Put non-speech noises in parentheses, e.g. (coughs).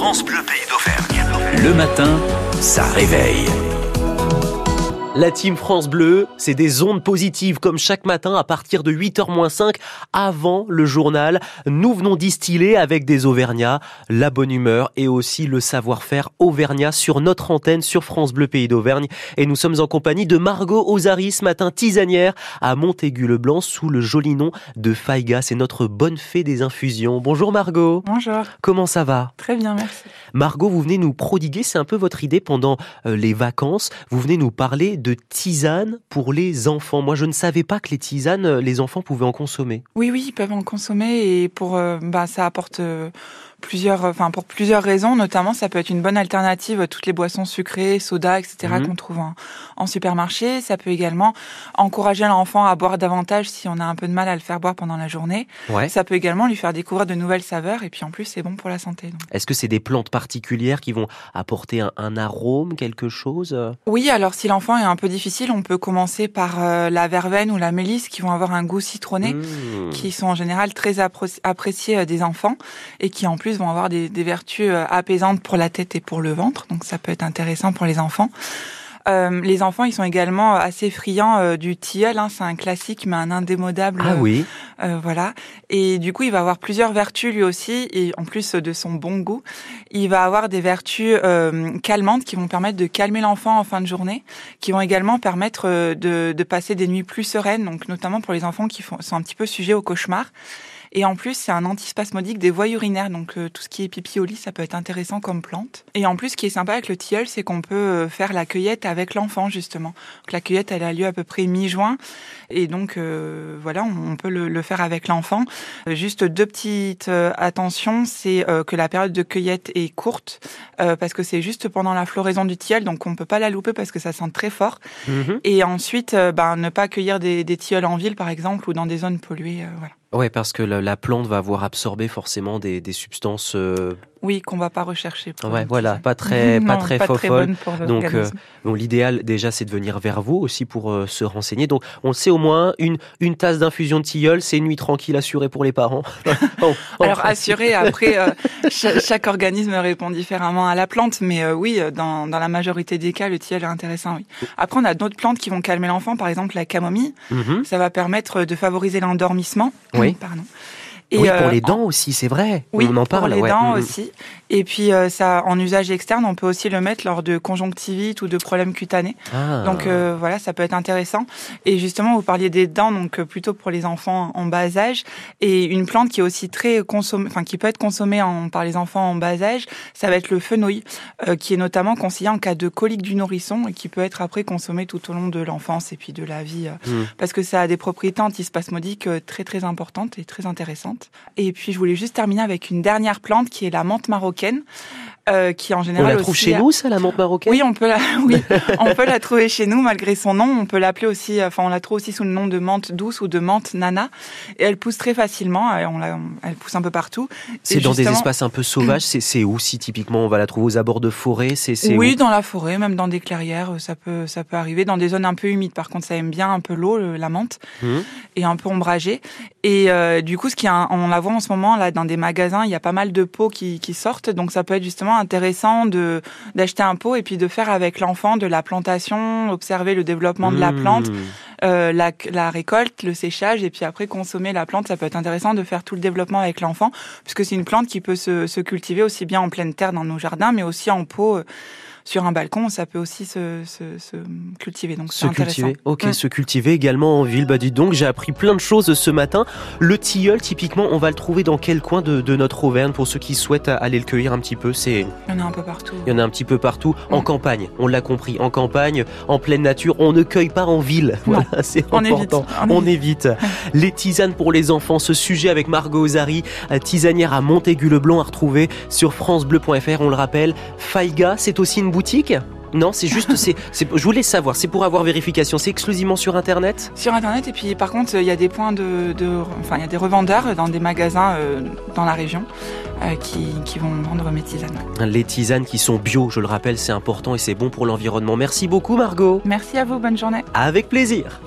France Bleu Pays d'Auvergne. Le matin, ça réveille. La team France Bleu, c'est des ondes positives comme chaque matin à partir de 8h-5 avant le journal. Nous venons distiller avec des Auvergnats la bonne humeur et aussi le savoir-faire Auvergnat sur notre antenne sur France Bleu Pays d'Auvergne. Et nous sommes en compagnie de Margot Ozari ce matin tisanière à Montaigu-le-Blanc sous le joli nom de Faiga. C'est notre bonne fée des infusions. Bonjour Margot. Bonjour. Comment ça va? Très bien, merci. Margot, vous venez nous prodiguer, c'est un peu votre idée pendant euh, les vacances, vous venez nous parler de tisanes pour les enfants. Moi, je ne savais pas que les tisanes, euh, les enfants pouvaient en consommer. Oui, oui, ils peuvent en consommer et pour, euh, bah, ça apporte plusieurs, enfin pour plusieurs raisons. Notamment, ça peut être une bonne alternative à toutes les boissons sucrées, soda, etc. Mhm. qu'on trouve en, supermarché. Ça peut également encourager l'enfant à boire davantage si on a un peu de mal à le faire boire pendant la journée. Ouais. Ça peut également lui faire découvrir de nouvelles saveurs et puis en plus c'est bon pour la santé. Est-ce que c'est des plantes particulières qui vont apporter un, arôme, quelque chose Oui, alors si l'enfant est un peu difficile, on peut commencer par euh, la verveine ou la mélisse qui vont avoir un goût citronné, mmh. qui sont en général très appréciés euh, des enfants et qui en plus vont avoir des, vertus euh, apaisantes pour la tête et pour le ventre, donc ça peut être intéressant pour les enfants. Euh, les enfants, ils sont également assez friands euh, du tilleul. Hein, c'est un classique, mais un indémodable. Ah oui. voilà. Et du coup, il va avoir plusieurs vertus lui aussi, et en plus de son bon goût, il va avoir des vertus calmantes qui vont permettre de calmer l'enfant en fin de journée, qui vont également permettre de, de, passer des nuits plus sereines, donc notamment pour les enfants qui font, sont un petit peu sujets au cauchemar. Et en plus, c'est un antispasmodique des voies urinaires, donc euh, tout ce qui est pipi au lit, ça peut être intéressant comme plante. Et en plus, ce qui est sympa avec le tilleul, c'est qu'on peut euh, faire la cueillette avec l'enfant justement. Donc, la cueillette, elle a lieu à peu près mi-juin, et donc euh, voilà, on, peut le, faire avec l'enfant. juste deux petites attentions, c'est que la période de cueillette est courte parce que c'est juste pendant la floraison du tilleul, donc on peut pas la louper parce que ça sent très fort. Mhm. Et ensuite, ben, ne pas cueillir des, des tilleuls en ville, par exemple, ou dans des zones polluées. voilà. Ouais, parce que la, plante va avoir absorbé forcément des, des substances euh, oui, qu'on va pas rechercher. ouais, voilà, pas (laughs) très, pas très faux Donc, euh, l'idéal déjà, c'est de venir vers vous aussi pour euh, se renseigner. Donc, on sait au moins une une tasse d'infusion de tilleul, c'est une nuit tranquille assurée pour les parents. (laughs) (laughs) Alors assurée. Après, euh, chaque, organisme répond différemment à la plante, mais oui, dans, dans la majorité des cas, le tilleul est intéressant. Oui. Après, on a d'autres plantes qui vont calmer l'enfant, par exemple la camomille. Mhm. Ça va permettre de favoriser l'endormissement. Oui. (coughs) Pardon. Et oui, pour euh, les dents aussi, c'est vrai. Oui, on en parle. Pour les dents mm. aussi. Et puis euh, ça, en usage externe, on peut aussi le mettre lors de conjonctivite ou de problèmes cutanés. Ah. Donc euh, voilà, ça peut être intéressant. Et justement, vous parliez des dents, donc plutôt pour les enfants en bas âge. Et une plante qui est aussi très consommée, enfin qui peut être consommée en, par les enfants en bas âge, ça va être le fenouil, qui est notamment conseillé en cas de colique du nourrisson et qui peut être après consommé tout au long de l'enfance et puis de la vie, mm. parce que ça a des propriétés antispasmodiques très très importantes et très intéressantes. Et puis je voulais juste terminer avec une dernière plante qui est la menthe marocaine. Euh, qui en général on la trouve chez nous, ça, la menthe marocaine Oui, on peut la, (laughs) oui, (laughs) on peut la trouver chez nous malgré son nom. On peut l'appeler aussi, enfin, on la trouve aussi sous le nom de menthe douce ou de menthe nana. Et elle pousse très facilement. On la, elle pousse un peu partout. C'est dans des espaces un peu sauvages. C'est où si typiquement on va la trouver aux abords de forêt C'est oui, dans la forêt, même dans des clairières, ça peut, ça peut arriver. Dans des zones un peu humides, par contre, ça aime bien un peu l'eau, la menthe, mmh. et un peu ombragée. Et euh, du coup, ce qui on la voit en ce moment là dans des magasins, il y a pas mal de pots qui, qui sortent, donc ça peut être justement intéressant de d'acheter un pot et puis de faire avec l'enfant de la plantation, observer le développement de la plante, mmh. euh, la, la récolte, le séchage et puis après consommer la plante. Ça peut être intéressant de faire tout le développement avec l'enfant, puisque c'est une plante qui peut se, se cultiver aussi bien en pleine terre dans nos jardins, mais aussi en pot. Euh, sur un balcon, ça peut aussi se, se, cultiver. Donc se cultiver, ok, se cultiver également en ville. Bah dis donc, j'ai appris plein de choses ce matin. Le tilleul, typiquement, on va le trouver dans quel coin de, de notre Auvergne pour ceux qui souhaitent aller le cueillir un petit peu C'est il y en a un peu partout. Il y en a un petit peu partout. En campagne, on l'a compris. En campagne, en pleine nature, on ne cueille pas en ville. Voilà, (laughs) c'est important. On, évite. les tisanes pour les enfants. Ce sujet avec Margot Ozari, tisanière à Montaigu-le-Blanc à retrouver sur francebleu.fr. On le rappelle, Faiga, c'est aussi une boutique? Non, c'est juste, (laughs) c'est, je voulais savoir, c'est pour avoir vérification, c'est exclusivement sur Internet? Sur Internet, et puis par contre, il y a des points de, enfin, il y a des revendeurs dans des magasins euh, dans la région euh, qui, qui, vont vendre mes tisanes. Les tisanes qui sont bio, je le rappelle, c'est important et c'est bon pour l'environnement. Merci beaucoup, Margot. Merci à vous, bonne journée. Avec plaisir.